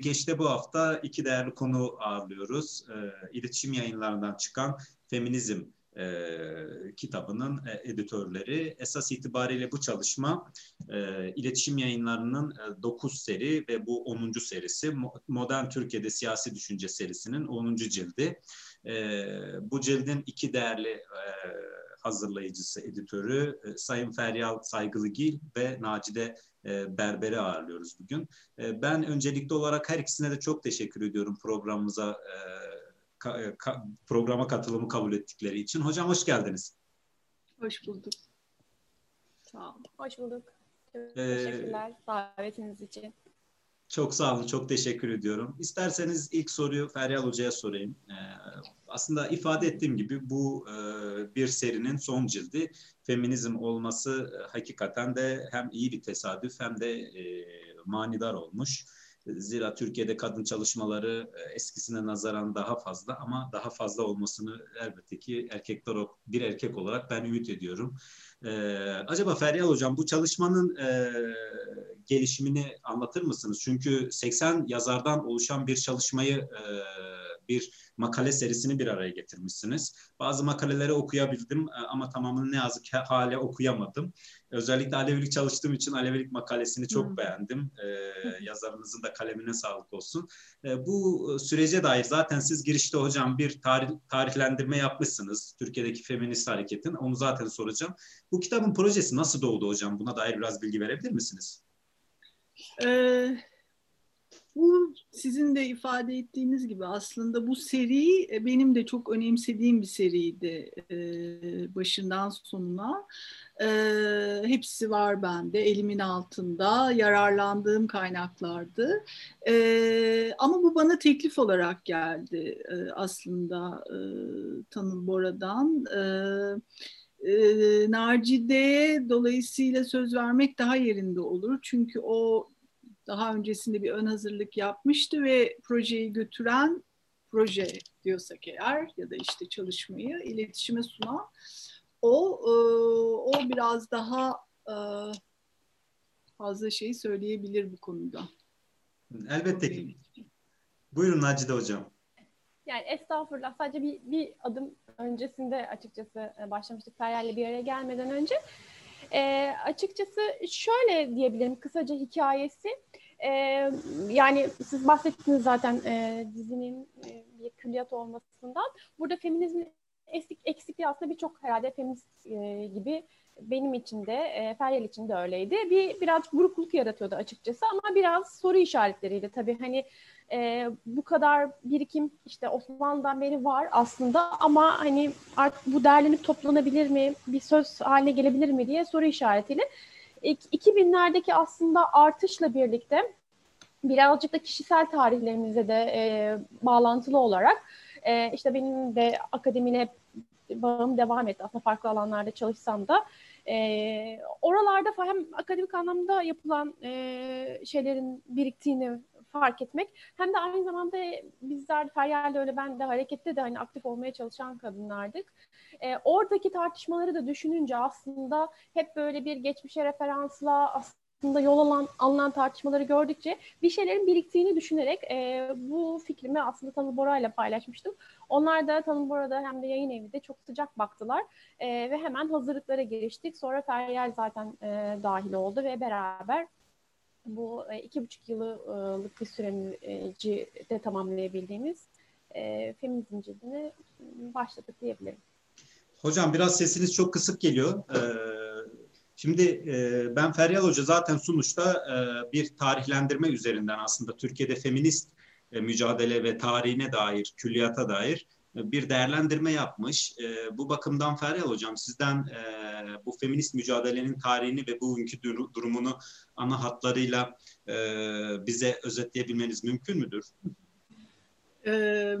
E, Kebigeç'te bu hafta iki değerli konu ağırlıyoruz. E, iletişim yayınlarından çıkan Feminizm e, kitabının e, editörleri. Esas itibariyle bu çalışma e, iletişim yayınlarının 9 e, seri ve bu 10. serisi. Modern Türkiye'de Siyasi Düşünce serisinin 10. cildi. E, bu cildin iki değerli e, hazırlayıcısı, editörü e, Sayın Feryal Saygılıgil ve Nacide e, Berber'i ağırlıyoruz bugün. E, ben öncelikli olarak her ikisine de çok teşekkür ediyorum programımıza e, ka, ka, programa katılımı kabul ettikleri için. Hocam hoş geldiniz. Hoş bulduk. Sağ olun. Hoş bulduk. Teşekkürler ee, davetiniz için. Çok sağ olun, çok teşekkür ediyorum. İsterseniz ilk soruyu Feryal Hoca'ya sorayım. Ee, aslında ifade ettiğim gibi bu e, bir serinin son cildi. Feminizm olması e, hakikaten de hem iyi bir tesadüf hem de e, manidar olmuş. Zira Türkiye'de kadın çalışmaları e, eskisine nazaran daha fazla ama daha fazla olmasını elbette ki erkekler bir erkek olarak ben ümit ediyorum. Ee, acaba Feryal Hocam bu çalışmanın e, gelişimini anlatır mısınız? Çünkü 80 yazardan oluşan bir çalışmayı e, bir makale serisini bir araya getirmişsiniz. Bazı makaleleri okuyabildim e, ama tamamını ne yazık ki hale okuyamadım. Özellikle Alevilik çalıştığım için Alevilik makalesini çok hmm. beğendim. Ee, yazarınızın da kalemine sağlık olsun. Ee, bu sürece dair zaten siz girişte hocam bir tarih, tarihlendirme yapmışsınız. Türkiye'deki feminist hareketin. Onu zaten soracağım. Bu kitabın projesi nasıl doğdu hocam? Buna dair biraz bilgi verebilir misiniz? Ee, bu sizin de ifade ettiğiniz gibi aslında bu seri e, benim de çok önemsediğim bir seriydi e, başından sonuna. E, hepsi var bende, elimin altında, yararlandığım kaynaklardı. Ama bu bana teklif olarak geldi aslında Tanıl Bora'dan. Narcide'ye dolayısıyla söz vermek daha yerinde olur. Çünkü o daha öncesinde bir ön hazırlık yapmıştı ve projeyi götüren proje diyorsak eğer ya da işte çalışmayı iletişime sunan o e, o biraz daha e, fazla şey söyleyebilir bu konuda. Elbette ki. Buyurun Nacide Hocam. Yani estağfurullah sadece bir, bir adım öncesinde açıkçası e, başlamıştık Feryal'le bir araya gelmeden önce. E, açıkçası şöyle diyebilirim kısaca hikayesi. E, yani siz bahsettiniz zaten e, dizinin e, bir külliyat olmasından. Burada feminizmin eksik, eksikliği aslında birçok herhalde feminist e, gibi benim için de, e, Feryal için de öyleydi. Bir biraz burukluk yaratıyordu açıkçası ama biraz soru işaretleriyle tabii hani e, bu kadar birikim işte Osmanlı'dan beri var aslında ama hani artık bu derlenip toplanabilir mi, bir söz haline gelebilir mi diye soru işaretiyle 2000'lerdeki aslında artışla birlikte birazcık da kişisel tarihlerimize de e, bağlantılı olarak e, işte benim de akademiyle bağım devam etti aslında farklı alanlarda çalışsam da e, oralarda hem akademik anlamda yapılan e, şeylerin biriktiğini fark etmek hem de aynı zamanda bizler Feryal'de öyle ben de harekette de hani aktif olmaya çalışan kadınlardık. E, oradaki tartışmaları da düşününce aslında hep böyle bir geçmişe referansla aslında yol alan, alınan tartışmaları gördükçe bir şeylerin biriktiğini düşünerek e, bu fikrimi aslında Tanıl Bora ile paylaşmıştım. Onlar da Tanıl Bora'da hem de yayın evinde çok sıcak baktılar e, ve hemen hazırlıklara giriştik. Sonra Feryal zaten e, dahil oldu ve beraber bu e, iki buçuk yıllık bir süreci de tamamlayabildiğimiz e, feminizm cildini başladık diyebilirim. Hocam biraz sesiniz çok kısık geliyor. Ee, şimdi e, ben Feryal Hoca zaten sunuşta e, bir tarihlendirme üzerinden aslında Türkiye'de feminist e, mücadele ve tarihine dair, külliyata dair e, bir değerlendirme yapmış. E, bu bakımdan Feryal Hocam sizden e, bu feminist mücadelenin tarihini ve bugünkü durumunu ana hatlarıyla e, bize özetleyebilmeniz mümkün müdür? Evet.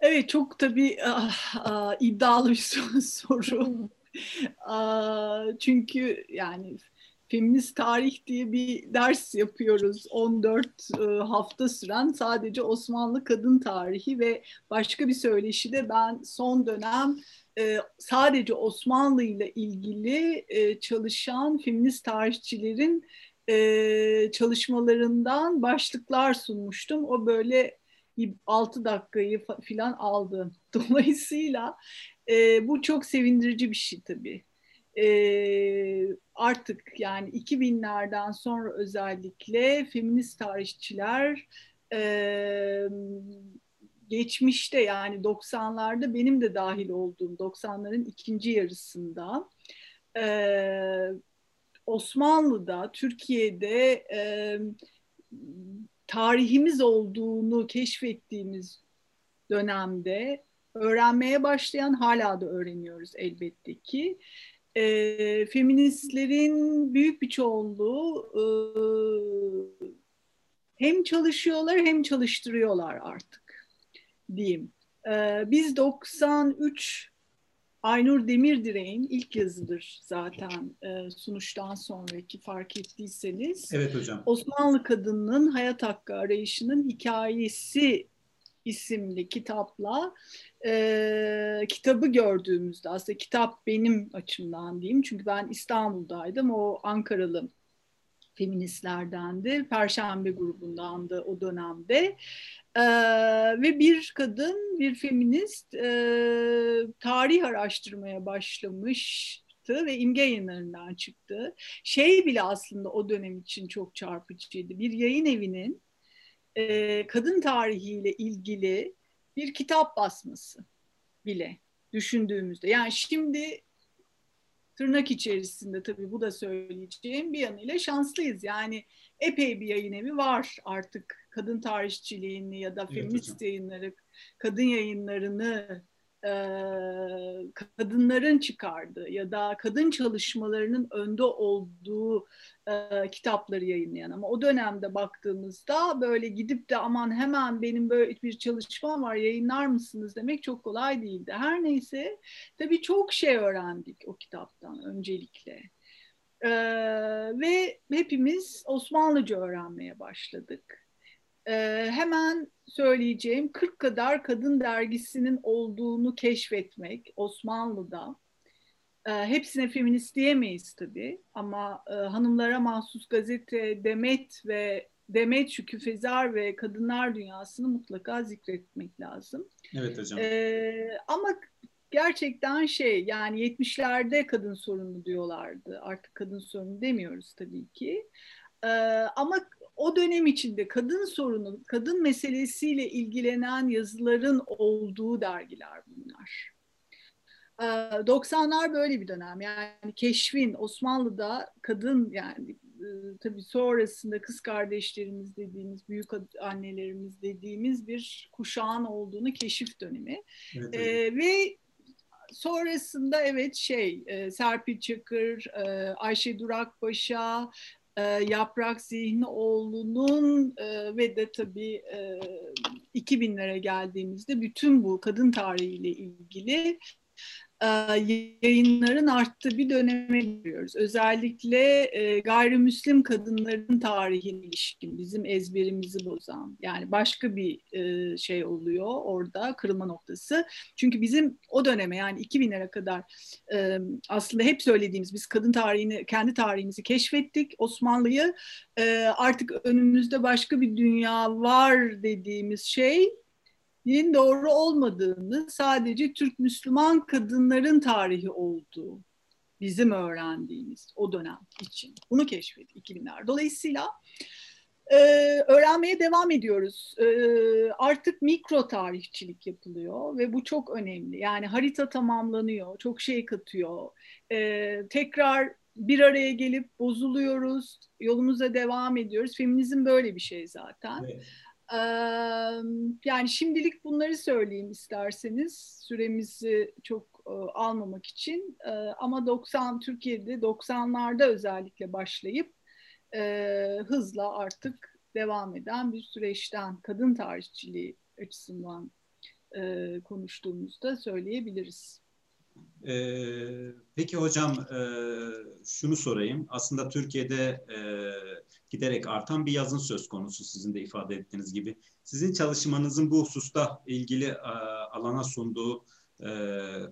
Evet çok tabii ah, ah, iddialı bir soru. Çünkü yani feminist tarih diye bir ders yapıyoruz. 14 e, hafta süren sadece Osmanlı kadın tarihi ve başka bir söyleşide ben son dönem e, sadece Osmanlı ile ilgili e, çalışan feminist tarihçilerin çalışmalarından başlıklar sunmuştum. O böyle 6 dakikayı falan aldı. Dolayısıyla e, bu çok sevindirici bir şey tabii. E, artık yani 2000'lerden sonra özellikle feminist tarihçiler e, geçmişte yani 90'larda benim de dahil olduğum 90'ların ikinci yarısında e, Osmanlı'da, Türkiye'de e, tarihimiz olduğunu keşfettiğimiz dönemde öğrenmeye başlayan hala da öğreniyoruz elbette ki. E, feministlerin büyük bir çoğunluğu e, hem çalışıyorlar hem çalıştırıyorlar artık diyeyim. E, biz 93 Aynur Demirdire'nin ilk yazıdır zaten e, sunuştan sonraki fark ettiyseniz. Evet hocam. Osmanlı kadınının hayat hakkı arayışının hikayesi isimli kitapla e, kitabı gördüğümüzde aslında kitap benim açımdan diyeyim çünkü ben İstanbul'daydım o Ankaralı feministlerdendi Perşembe grubundandı o dönemde ee, ve bir kadın, bir feminist e, tarih araştırmaya başlamıştı ve imge yayınlarından çıktı. Şey bile aslında o dönem için çok çarpıcıydı. Bir yayın evinin e, kadın tarihiyle ilgili bir kitap basması bile düşündüğümüzde. Yani şimdi tırnak içerisinde tabii bu da söyleyeceğim bir yanıyla şanslıyız. Yani epey bir yayın evi var artık kadın tarihçiliğini ya da feminist evet, yayınları, kadın yayınlarını e, kadınların çıkardığı ya da kadın çalışmalarının önde olduğu e, kitapları yayınlayan ama o dönemde baktığımızda böyle gidip de aman hemen benim böyle bir çalışmam var yayınlar mısınız demek çok kolay değildi. Her neyse tabii çok şey öğrendik o kitaptan öncelikle. Ee, ve hepimiz Osmanlıca öğrenmeye başladık. Ee, hemen söyleyeceğim 40 kadar kadın dergisinin olduğunu keşfetmek Osmanlı'da. Ee, hepsine feminist diyemeyiz tabii ama e, hanımlara mahsus gazete Demet ve Demet Şükü Fezar ve Kadınlar Dünyası'nı mutlaka zikretmek lazım. Evet hocam. Ee, ama gerçekten şey yani 70'lerde kadın sorunu diyorlardı. Artık kadın sorunu demiyoruz tabii ki. Ee, ama o dönem içinde kadın sorunu, kadın meselesiyle ilgilenen yazıların olduğu dergiler bunlar. 90'lar ee, böyle bir dönem. Yani keşfin Osmanlı'da kadın yani e, tabii sonrasında kız kardeşlerimiz dediğimiz, büyük annelerimiz dediğimiz bir kuşağın olduğunu keşif dönemi. Evet, ee, ve sonrasında evet şey e, Serpil Çakır, e, Ayşe Durakbaşa, e, Yaprak Zihnioğlu'nun e, ve de tabii e, 2000'lere geldiğimizde bütün bu kadın tarihiyle ilgili yayınların arttığı bir döneme giriyoruz. Özellikle e, gayrimüslim kadınların tarihine ilişkin bizim ezberimizi bozan yani başka bir e, şey oluyor orada kırılma noktası. Çünkü bizim o döneme yani 2000'lere kadar aslında hep söylediğimiz biz kadın tarihini kendi tarihimizi keşfettik. Osmanlı'yı artık önümüzde başka bir dünya var dediğimiz şey din doğru olmadığını sadece Türk Müslüman kadınların tarihi olduğu bizim öğrendiğimiz o dönem için. Bunu keşfettik 2000'ler. Dolayısıyla e, öğrenmeye devam ediyoruz. E, artık mikro tarihçilik yapılıyor ve bu çok önemli. Yani harita tamamlanıyor, çok şey katıyor. E, tekrar bir araya gelip bozuluyoruz, yolumuza devam ediyoruz. Feminizm böyle bir şey zaten. Evet yani şimdilik bunları söyleyeyim isterseniz süremizi çok almamak için ama 90 Türkiye'de 90'larda özellikle başlayıp hızla artık devam eden bir süreçten kadın tarihçiliği açısından konuştuğumuzda söyleyebiliriz. Peki hocam e, şunu sorayım. Aslında Türkiye'de e, giderek artan bir yazın söz konusu sizin de ifade ettiğiniz gibi. Sizin çalışmanızın bu hususta ilgili e, alana sunduğu e,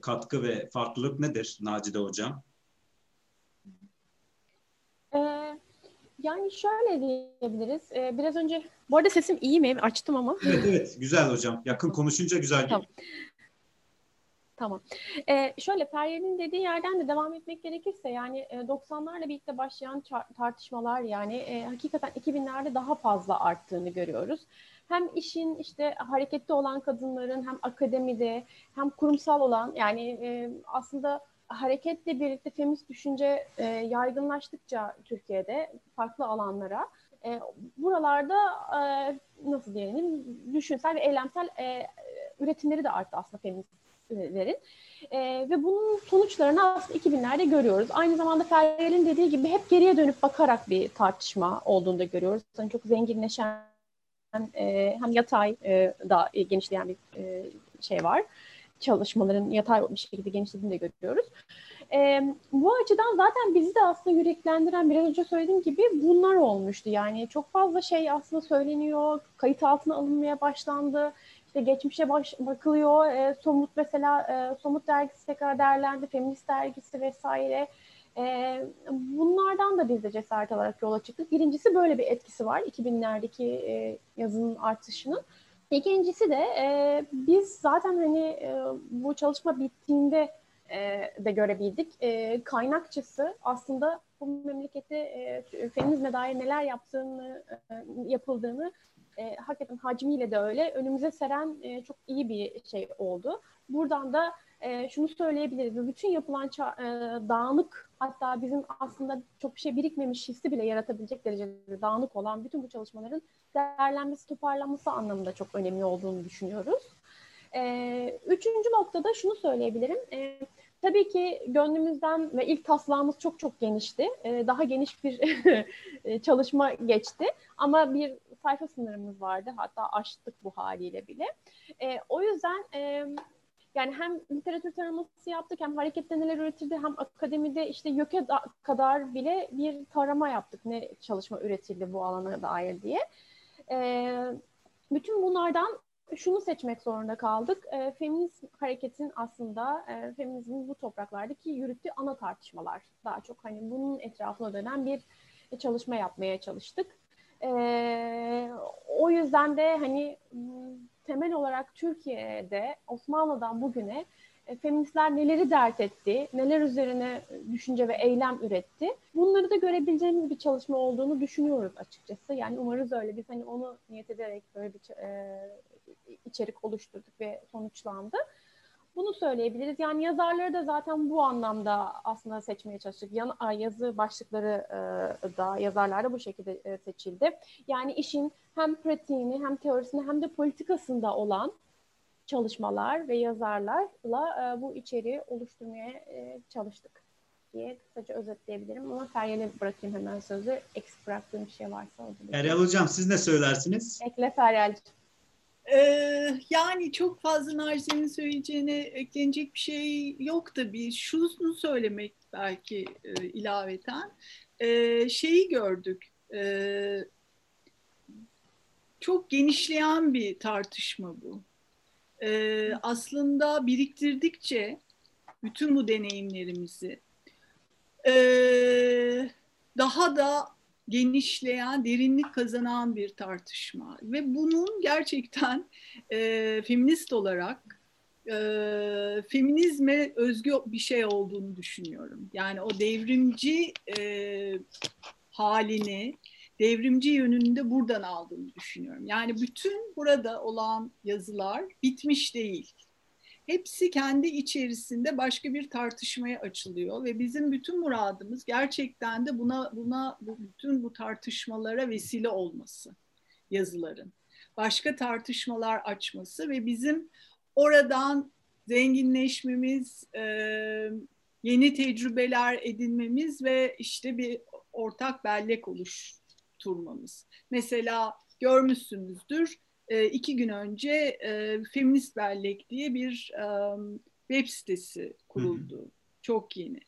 katkı ve farklılık nedir Nacide hocam? Ee, Yani şöyle diyebiliriz. Ee, biraz önce, bu arada sesim iyi mi? Açtım ama. Evet evet güzel hocam. Yakın konuşunca güzel. Tamam. Tamam. Ee, şöyle Feryal'in dediği yerden de devam etmek gerekirse yani e, 90'larla birlikte başlayan tartışmalar yani e, hakikaten 2000'lerde daha fazla arttığını görüyoruz. Hem işin işte harekette olan kadınların hem akademide hem kurumsal olan yani e, aslında hareketle birlikte feminist düşünce e, yaygınlaştıkça Türkiye'de farklı alanlara e, buralarda e, nasıl diyelim düşünsel ve eylemsel e, üretimleri de arttı aslında feministlerin. E, ve bunun sonuçlarını aslında 2000'lerde görüyoruz. Aynı zamanda Feryal'in dediği gibi hep geriye dönüp bakarak bir tartışma olduğunu da görüyoruz. Yani çok zenginleşen e, hem yatay e, da genişleyen bir e, şey var çalışmaların yatay bir şekilde genişlediğini de görüyoruz. E, bu açıdan zaten bizi de aslında yüreklendiren biraz önce söylediğim gibi bunlar olmuştu. Yani çok fazla şey aslında söyleniyor, kayıt altına alınmaya başlandı. İşte geçmişe baş, bakılıyor. E, somut mesela e, Somut dergisi tekrar değerlendi, Feminist dergisi vesaire. E, bunlardan da biz de cesaret alarak yola çıktık. Birincisi böyle bir etkisi var 2000'lerdeki e, yazının artışının. İkincisi de e, biz zaten hani e, bu çalışma bittiğinde e, de görebildik. E, kaynakçısı aslında bu memlekette e, feminizme dair neler yaptığını, e, yapıldığını e, hakikaten hacmiyle de öyle önümüze seren e, çok iyi bir şey oldu. Buradan da e, şunu söyleyebiliriz. Bütün yapılan e, dağınık hatta bizim aslında çok bir şey birikmemiş hissi bile yaratabilecek derecede dağınık olan bütün bu çalışmaların değerlenmesi, toparlanması anlamında çok önemli olduğunu düşünüyoruz. E, üçüncü noktada şunu söyleyebilirim. E, tabii ki gönlümüzden ve ilk taslağımız çok çok genişti. E, daha geniş bir çalışma geçti. Ama bir sayfa sınırımız vardı. Hatta aştık bu haliyle bile. E, o yüzden... E, yani hem literatür taraması yaptık hem harekette neler üretildi hem akademide işte YÖK'e kadar bile bir tarama yaptık. Ne çalışma üretildi bu alana dair diye. E, bütün bunlardan şunu seçmek zorunda kaldık. E, feminist hareketin aslında e, feminizmin bu topraklardaki yürüttüğü ana tartışmalar. Daha çok hani bunun etrafına dönen bir çalışma yapmaya çalıştık. E, o yüzden de hani temel olarak Türkiye'de Osmanlı'dan bugüne e, feministler neleri dert etti, neler üzerine düşünce ve eylem üretti. Bunları da görebileceğimiz bir çalışma olduğunu düşünüyoruz açıkçası. Yani umarız öyle. Biz hani onu niyet ederek böyle bir e, içerik oluşturduk ve sonuçlandı. Bunu söyleyebiliriz. Yani yazarları da zaten bu anlamda aslında seçmeye çalıştık. Yan, yazı başlıkları e, da yazarlar bu şekilde e, seçildi. Yani işin hem pratiğini hem teorisini hem de politikasında olan çalışmalar ve yazarlarla e, bu içeriği oluşturmaya e, çalıştık diye kısaca özetleyebilirim. Ama Feryal'e bırakayım hemen sözü. Eksik bıraktığım bir şey varsa. Feryal Hocam siz ne söylersiniz? Ekle Feryal'cığım. Ee, yani çok fazla Narzi'nin söyleyeceğine eklenecek bir şey yok tabii. Şunu söylemek belki e, ilaveten. E, şeyi gördük. E, çok genişleyen bir tartışma bu. E, aslında biriktirdikçe bütün bu deneyimlerimizi e, daha da genişleyen, derinlik kazanan bir tartışma. Ve bunun gerçekten e, feminist olarak e, feminizme özgü bir şey olduğunu düşünüyorum. Yani o devrimci e, halini, devrimci yönünde buradan aldığını düşünüyorum. Yani bütün burada olan yazılar bitmiş değil hepsi kendi içerisinde başka bir tartışmaya açılıyor ve bizim bütün muradımız gerçekten de buna buna bu, bütün bu tartışmalara vesile olması yazıların. Başka tartışmalar açması ve bizim oradan zenginleşmemiz, e, yeni tecrübeler edinmemiz ve işte bir ortak bellek oluşturmamız. Mesela görmüşsünüzdür e, iki gün önce e, Feminist Bellek diye bir e, web sitesi kuruldu. Hı hı. Çok yeni.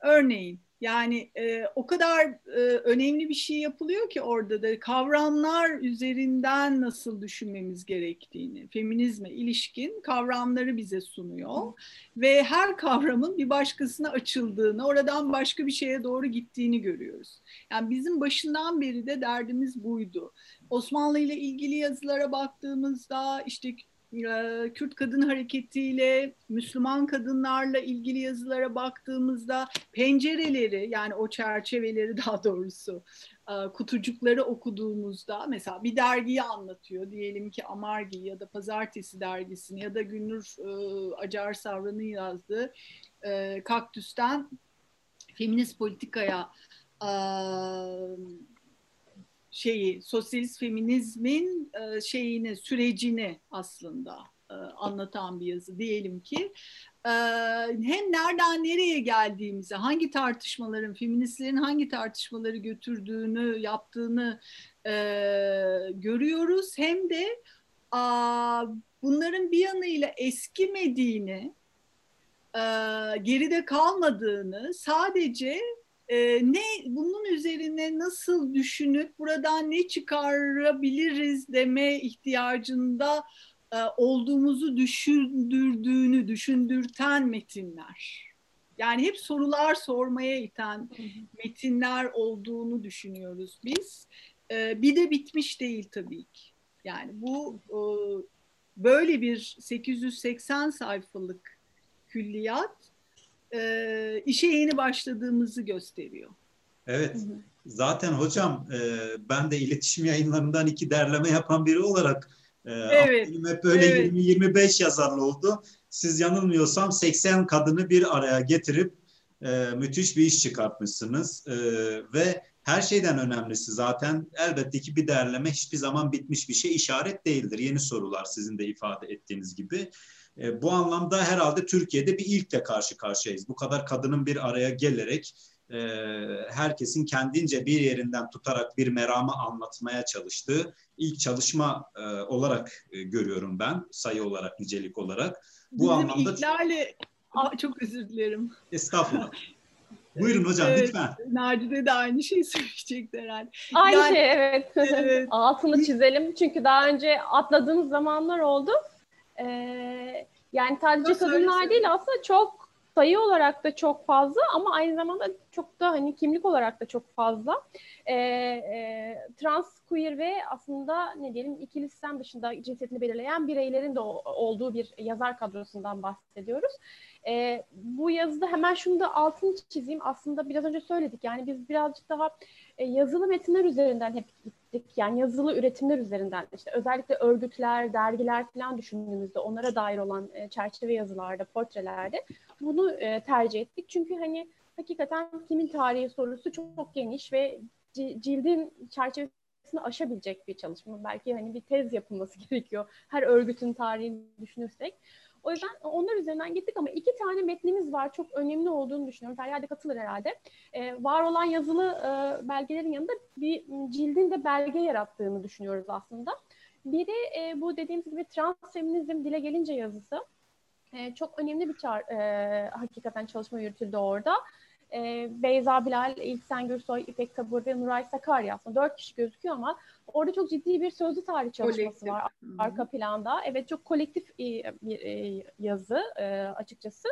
Örneğin Yani e, o kadar e, önemli bir şey yapılıyor ki orada da kavramlar üzerinden nasıl düşünmemiz gerektiğini, feminizme ilişkin kavramları bize sunuyor ve her kavramın bir başkasına açıldığını, oradan başka bir şeye doğru gittiğini görüyoruz. Yani bizim başından beri de derdimiz buydu. Osmanlı ile ilgili yazılara baktığımızda işte e, Kürt kadın hareketiyle Müslüman kadınlarla ilgili yazılara baktığımızda pencereleri yani o çerçeveleri daha doğrusu e, kutucukları okuduğumuzda mesela bir dergiyi anlatıyor. Diyelim ki Amargi ya da Pazartesi dergisini ya da Günür e, Acar Savran'ın yazdığı Kaktüs'ten feminist politikaya şeyi sosyalist feminizmin e, şeyini sürecini aslında e, anlatan bir yazı diyelim ki. E, hem nereden nereye geldiğimizi hangi tartışmaların feministlerin hangi tartışmaları götürdüğünü yaptığını e, görüyoruz. Hem de a, bunların bir yanıyla eskimediğini e, geride kalmadığını sadece e, ne bunun üzerine nasıl düşünüp buradan ne çıkarabiliriz deme ihtiyacında e, olduğumuzu düşündürdüğünü düşündürten metinler. Yani hep sorular sormaya iten metinler olduğunu düşünüyoruz biz. E, bir de bitmiş değil tabii ki. Yani bu e, böyle bir 880 sayfalık külliyat e, işe yeni başladığımızı gösteriyor. Evet. Zaten hocam e, ben de iletişim yayınlarından iki derleme yapan biri olarak e, evet. hep böyle evet. 20-25 yazarlı oldu. Siz yanılmıyorsam 80 kadını bir araya getirip e, müthiş bir iş çıkartmışsınız. E, ve her şeyden önemlisi zaten elbette ki bir derleme hiçbir zaman bitmiş bir şey işaret değildir. Yeni sorular sizin de ifade ettiğiniz gibi. E, bu anlamda herhalde Türkiye'de bir ilkle karşı karşıyayız. Bu kadar kadının bir araya gelerek e, herkesin kendince bir yerinden tutarak bir meramı anlatmaya çalıştığı ilk çalışma e, olarak e, görüyorum ben sayı olarak nicelik olarak. Bu Bizim anlamda ilklerle Aa, çok özür dilerim. Estağfurullah. Buyurun hocam evet, lütfen. Nacide de aynı şeyi söyleyecekti herhalde. Aynı yani, şey evet. evet. Altını çizelim çünkü daha önce atladığımız zamanlar oldu. Ee, yani sadece Nasıl kadınlar değil aslında çok sayı olarak da çok fazla ama aynı zamanda çok da hani kimlik olarak da çok fazla. Ee, e, trans, queer ve aslında ne diyelim ikili sistem dışında cinsiyetini belirleyen bireylerin de olduğu bir yazar kadrosundan bahsediyoruz. Ee, bu yazıda hemen şunu da altını çizeyim. Aslında biraz önce söyledik yani biz birazcık daha e, yazılı metinler üzerinden hep gittik. Yani yazılı üretimler üzerinden işte özellikle örgütler, dergiler falan düşündüğümüzde onlara dair olan e, çerçeve yazılarda, portrelerde bunu e, tercih ettik. Çünkü hani hakikaten kimin tarihi sorusu çok, çok geniş ve cildin çerçevesini aşabilecek bir çalışma. Belki hani bir tez yapılması gerekiyor. Her örgütün tarihini düşünürsek. O yüzden onlar üzerinden gittik ama iki tane metnimiz var. Çok önemli olduğunu düşünüyorum. Feryal de katılır herhalde. Ee, var olan yazılı e, belgelerin yanında bir cildin de belge yarattığını düşünüyoruz aslında. Biri e, bu dediğimiz gibi trans dile gelince yazısı. E, çok önemli bir çar, e, hakikaten çalışma yürütüldü orada e, Beyza Bilal, İlksen Gürsoy, İpek Tabur ve Nuray Sakarya aslında dört kişi gözüküyor ama orada çok ciddi bir sözlü tarih çalışması kolektif. var arka planda. Evet çok kolektif bir e, yazı e, açıkçası.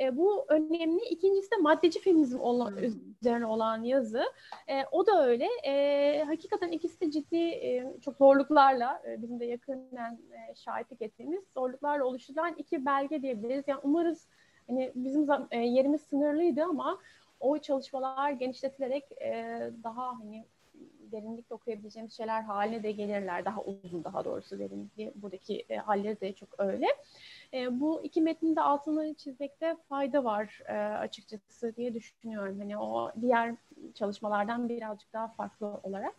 E, bu önemli. İkincisi de maddeci feminizm olan, üzerine olan yazı. O da öyle. Hakikaten ikisi de ciddi çok zorluklarla bizim de yakından şahitlik ettiğimiz zorluklarla oluşturulan iki belge diyebiliriz. Yani umarız hani bizim yerimiz sınırlıydı ama o çalışmalar genişletilerek daha hani derinlikle okuyabileceğimiz şeyler haline de gelirler. Daha uzun daha doğrusu derinlikli. Buradaki e, halleri de çok öyle. E, bu iki metnin de altını çizmekte fayda var e, açıkçası diye düşünüyorum. Hani o diğer çalışmalardan birazcık daha farklı olarak.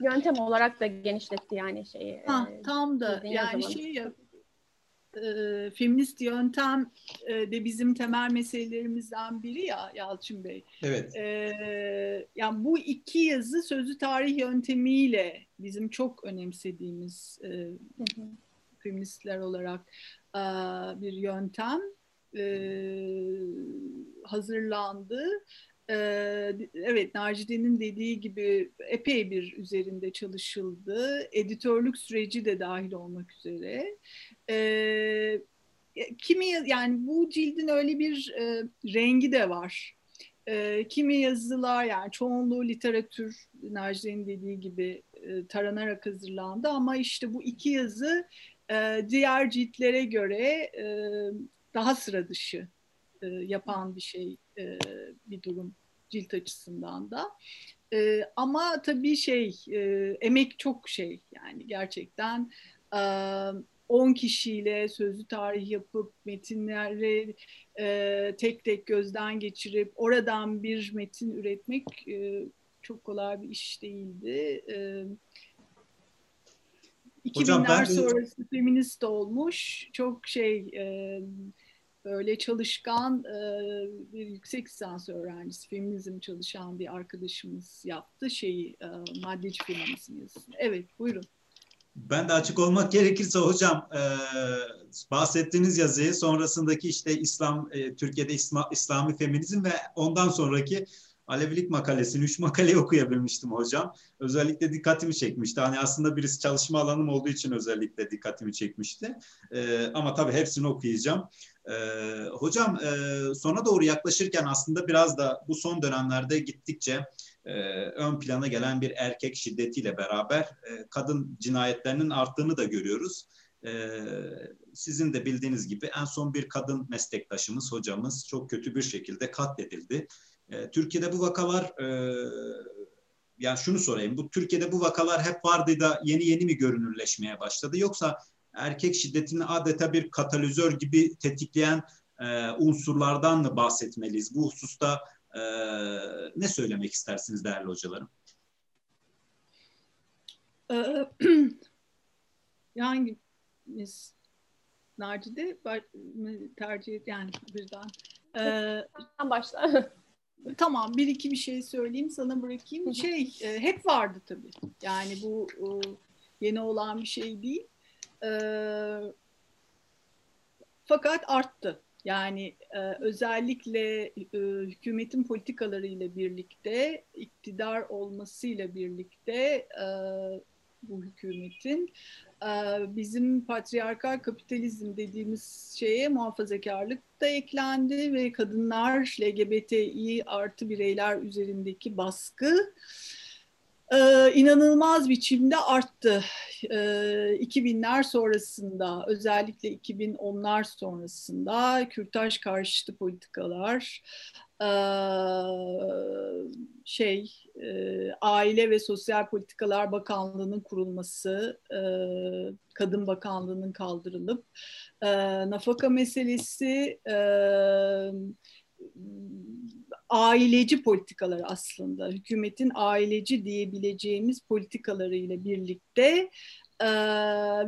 Yöntem olarak da genişletti yani şeyi. Ha, e, tam da yani şey e, feminist yöntem e, de bizim temel meselelerimizden biri ya Yalçın Bey. Evet. E, yani bu iki yazı sözlü tarih yöntemiyle bizim çok önemsediğimiz e, feministler olarak e, bir yöntem. e, hazırlandı. Evet Nacide'nin dediği gibi epey bir üzerinde çalışıldı. Editörlük süreci de dahil olmak üzere. Ee, kimi yani bu cildin öyle bir e, rengi de var. E, kimi yazılar yani çoğunluğu literatür Nacide'nin dediği gibi e, taranarak hazırlandı ama işte bu iki yazı e, diğer ciltlere göre e, daha sıra dışı e, yapan bir şey e, bir durum cilt açısından da. E, ama tabii şey e, emek çok şey yani gerçekten e, 10 kişiyle sözlü tarih yapıp metinleri e, tek tek gözden geçirip oradan bir metin üretmek e, çok kolay bir iş değildi. E, 2000'ler ben... sonrası feminist olmuş. Çok şey e, böyle çalışkan e, bir yüksek lisans öğrencisi, feminizm çalışan bir arkadaşımız yaptı şeyi, e, maddeci feminizm yazısını. Evet, buyurun. Ben de açık olmak gerekirse hocam e, bahsettiğiniz yazıyı sonrasındaki işte İslam e, Türkiye'de İslam, İslami feminizm ve ondan sonraki Alevilik makalesini, üç makaleyi okuyabilmiştim hocam. Özellikle dikkatimi çekmişti. Hani aslında birisi çalışma alanım olduğu için özellikle dikkatimi çekmişti. E, ama tabii hepsini okuyacağım. E, hocam e, sona doğru yaklaşırken aslında biraz da bu son dönemlerde gittikçe e, ön plana gelen bir erkek şiddetiyle beraber e, kadın cinayetlerinin arttığını da görüyoruz. E, sizin de bildiğiniz gibi en son bir kadın meslektaşımız, hocamız çok kötü bir şekilde katledildi. Türkiye'de bu vakalar yani şunu sorayım. Bu Türkiye'de bu vakalar hep vardı da yeni yeni mi görünürleşmeye başladı yoksa erkek şiddetini adeta bir katalizör gibi tetikleyen unsurlardan mı bahsetmeliyiz? Bu hususta e, ne söylemek istersiniz değerli hocalarım? yani biz Nacide tercih yani birden. Ee, başla. Tamam bir iki bir şey söyleyeyim sana bırakayım. Şey e, hep vardı tabii. Yani bu e, yeni olan bir şey değil. E, fakat arttı. Yani e, özellikle e, hükümetin politikalarıyla birlikte, iktidar olmasıyla birlikte e, bu hükümetin e, bizim patriarkal kapitalizm dediğimiz şeye muhafazakarlık da eklendi ve kadınlar, LGBTİ artı bireyler üzerindeki baskı e, inanılmaz biçimde arttı. E, 2000'ler sonrasında, özellikle 2010'lar sonrasında kürtaj karşıtı politikalar, e, şey, e, Aile ve Sosyal Politikalar Bakanlığı'nın kurulması, e, Kadın Bakanlığı'nın kaldırılıp, e, nafaka meselesi, e, aileci politikaları aslında. Hükümetin aileci diyebileceğimiz politikalarıyla birlikte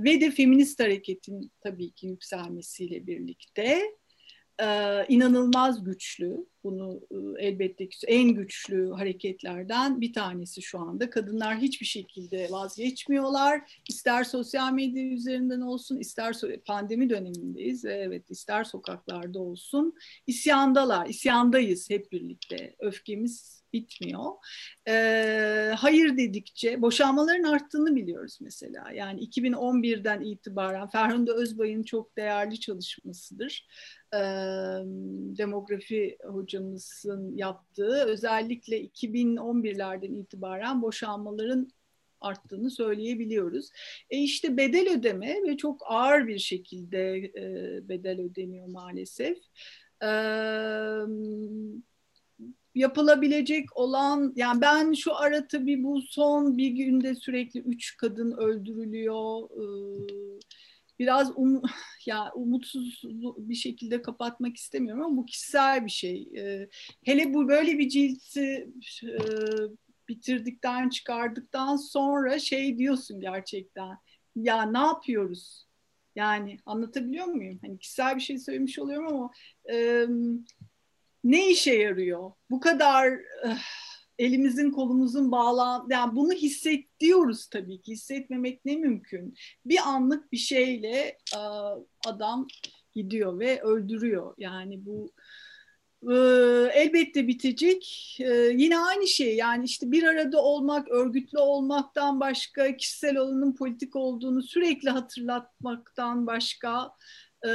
ve de feminist hareketin tabii ki yükselmesiyle birlikte e, inanılmaz güçlü. Bunu e, elbette ki en güçlü hareketlerden bir tanesi şu anda. Kadınlar hiçbir şekilde vazgeçmiyorlar. İster sosyal medya üzerinden olsun, ister pandemi dönemindeyiz. Evet, ister sokaklarda olsun. İsyandalar, isyandayız hep birlikte. Öfkemiz bitmiyor. Ee, hayır dedikçe boşanmaların arttığını biliyoruz mesela. Yani 2011'den itibaren Ferhunde Özbay'ın çok değerli çalışmasıdır e, demografi hocamızın yaptığı özellikle 2011'lerden itibaren boşanmaların arttığını söyleyebiliyoruz. E işte bedel ödeme ve çok ağır bir şekilde e, bedel ödeniyor maalesef. E, yapılabilecek olan yani ben şu ara tabii bu son bir günde sürekli üç kadın öldürülüyor. E, biraz um, ya umutsuz bir şekilde kapatmak istemiyorum ama bu kişisel bir şey. E, hele bu böyle bir cilti e, bitirdikten çıkardıktan sonra şey diyorsun gerçekten. Ya ne yapıyoruz? Yani anlatabiliyor muyum? Hani kişisel bir şey söylemiş oluyorum ama ne işe yarıyor? Bu kadar e, elimizin kolumuzun bağlan yani bunu hissediyoruz tabii ki hissetmemek ne mümkün bir anlık bir şeyle adam gidiyor ve öldürüyor. Yani bu e, elbette bitecek. Yine aynı şey yani işte bir arada olmak, örgütlü olmaktan başka, kişisel alanın politik olduğunu sürekli hatırlatmaktan başka, e,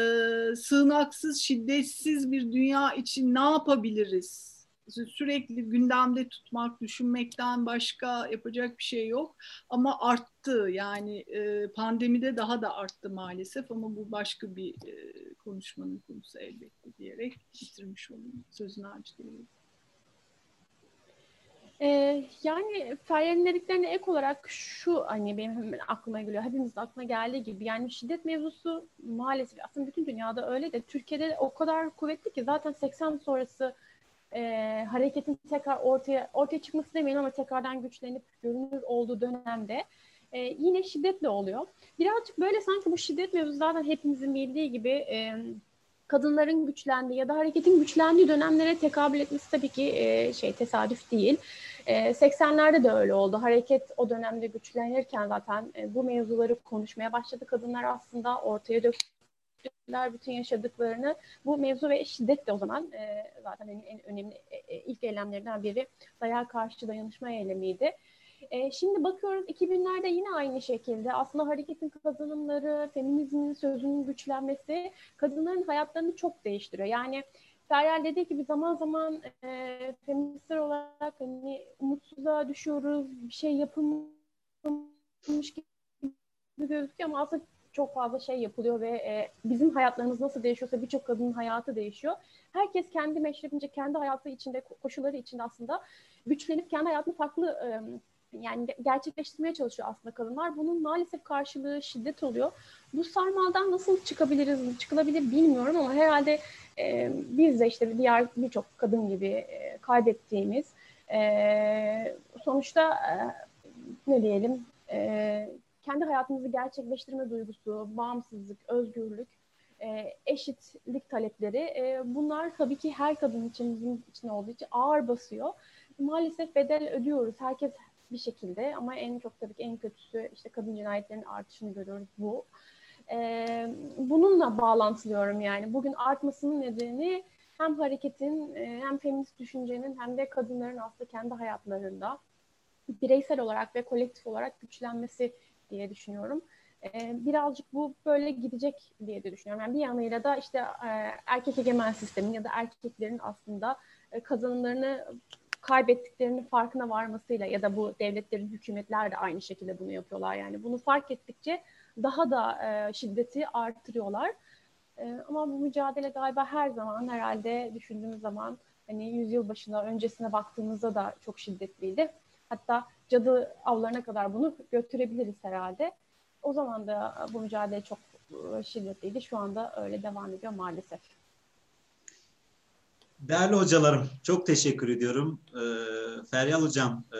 sığınaksız, şiddetsiz bir dünya için ne yapabiliriz? sürekli gündemde tutmak, düşünmekten başka yapacak bir şey yok. Ama arttı yani e, pandemide daha da arttı maalesef ama bu başka bir e, konuşmanın konusu elbette diyerek bitirmiş olayım. Sözünü harcıyorum. Ee, yani Feryal'in dediklerine ek olarak şu hani benim aklıma geliyor. Hepimizin aklına geldiği gibi yani şiddet mevzusu maalesef aslında bütün dünyada öyle de Türkiye'de o kadar kuvvetli ki zaten 80 sonrası e, hareketin tekrar ortaya ortaya çıkması demeyin ama tekrardan güçlenip görünür olduğu dönemde e, yine şiddetle oluyor. Birazcık böyle sanki bu şiddet mevzusu zaten hepimizin bildiği gibi e, kadınların güçlendiği ya da hareketin güçlendiği dönemlere tekabül etmesi tabii ki e, şey tesadüf değil. E, 80'lerde de öyle oldu. Hareket o dönemde güçlenirken zaten e, bu mevzuları konuşmaya başladı. Kadınlar aslında ortaya döktü bütün yaşadıklarını bu mevzu ve şiddet de o zaman e, zaten en, en önemli e, e ilk eylemlerinden biri dayağa karşı dayanışma eylemiydi. E, şimdi bakıyoruz 2000'lerde yine aynı şekilde aslında hareketin kazanımları, feminizmin sözünün güçlenmesi kadınların hayatlarını çok değiştiriyor. Yani Feryal dediği gibi zaman zaman e, feministler olarak hani umutsuza düşüyoruz, bir şey yapılmış gibi gözüküyor ama aslında çok fazla şey yapılıyor ve e, bizim hayatlarımız nasıl değişiyorsa birçok kadının hayatı değişiyor. Herkes kendi meşrebince, kendi hayatı içinde, koşulları içinde aslında güçlenip kendi hayatını farklı e, yani gerçekleştirmeye çalışıyor aslında kadınlar. Bunun maalesef karşılığı şiddet oluyor. Bu sarmaldan nasıl çıkabiliriz, çıkılabilir bilmiyorum ama herhalde e, biz de işte diğer birçok kadın gibi e, kaybettiğimiz e, sonuçta e, ne diyelim e, kendi hayatımızı gerçekleştirme duygusu, bağımsızlık, özgürlük, e, eşitlik talepleri e, bunlar tabii ki her kadın için bizim için olduğu için ağır basıyor. Maalesef bedel ödüyoruz herkes bir şekilde ama en çok tabii ki en kötüsü işte kadın cinayetlerinin artışını görüyoruz bu. E, bununla bağlantılıyorum yani bugün artmasının nedeni hem hareketin e, hem feminist düşüncenin hem de kadınların aslında kendi hayatlarında bireysel olarak ve kolektif olarak güçlenmesi diye düşünüyorum. E, birazcık bu böyle gidecek diye de düşünüyorum. Yani bir yanıyla da işte e, erkek egemen sistemin ya da erkeklerin aslında e, kazanımlarını kaybettiklerinin farkına varmasıyla ya da bu devletlerin, hükümetler de aynı şekilde bunu yapıyorlar. Yani bunu fark ettikçe daha da e, şiddeti artırıyorlar. E, ama bu mücadele galiba her zaman herhalde düşündüğümüz zaman hani yüzyıl başına öncesine baktığımızda da çok şiddetliydi. Hatta cadı avlarına kadar bunu götürebiliriz herhalde. O zaman da bu mücadele çok e, şiddetliydi. Şu anda öyle devam ediyor maalesef. Değerli hocalarım, çok teşekkür ediyorum. Ee, Feryal Hocam, e,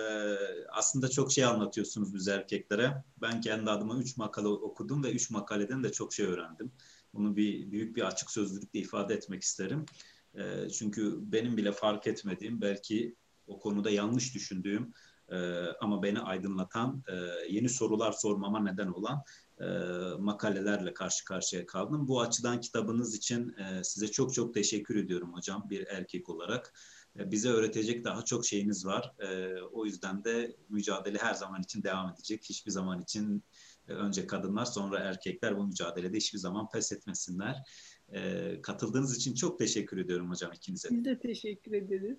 aslında çok şey anlatıyorsunuz biz erkeklere. Ben kendi adıma üç makale okudum ve üç makaleden de çok şey öğrendim. Bunu bir büyük bir açık sözlülükle ifade etmek isterim. E, çünkü benim bile fark etmediğim, belki o konuda yanlış düşündüğüm e, ama beni aydınlatan, e, yeni sorular sormama neden olan e, makalelerle karşı karşıya kaldım. Bu açıdan kitabınız için e, size çok çok teşekkür ediyorum hocam bir erkek olarak. E, bize öğretecek daha çok şeyiniz var. E, o yüzden de mücadele her zaman için devam edecek. Hiçbir zaman için e, önce kadınlar sonra erkekler bu mücadelede hiçbir zaman pes etmesinler. E, katıldığınız için çok teşekkür ediyorum hocam ikinize. Biz de teşekkür ederiz.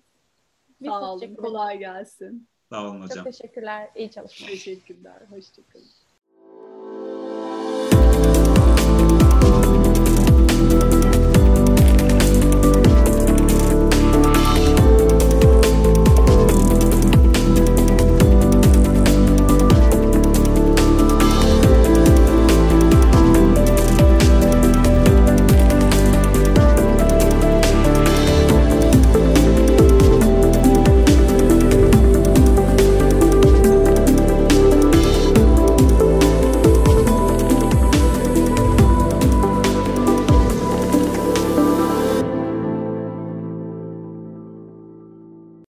Biz Sağ olun. Kolay gelsin. Sağ olun hocam. Çok teşekkürler. İyi çalışmalar. Teşekkürler. Hoşçakalın.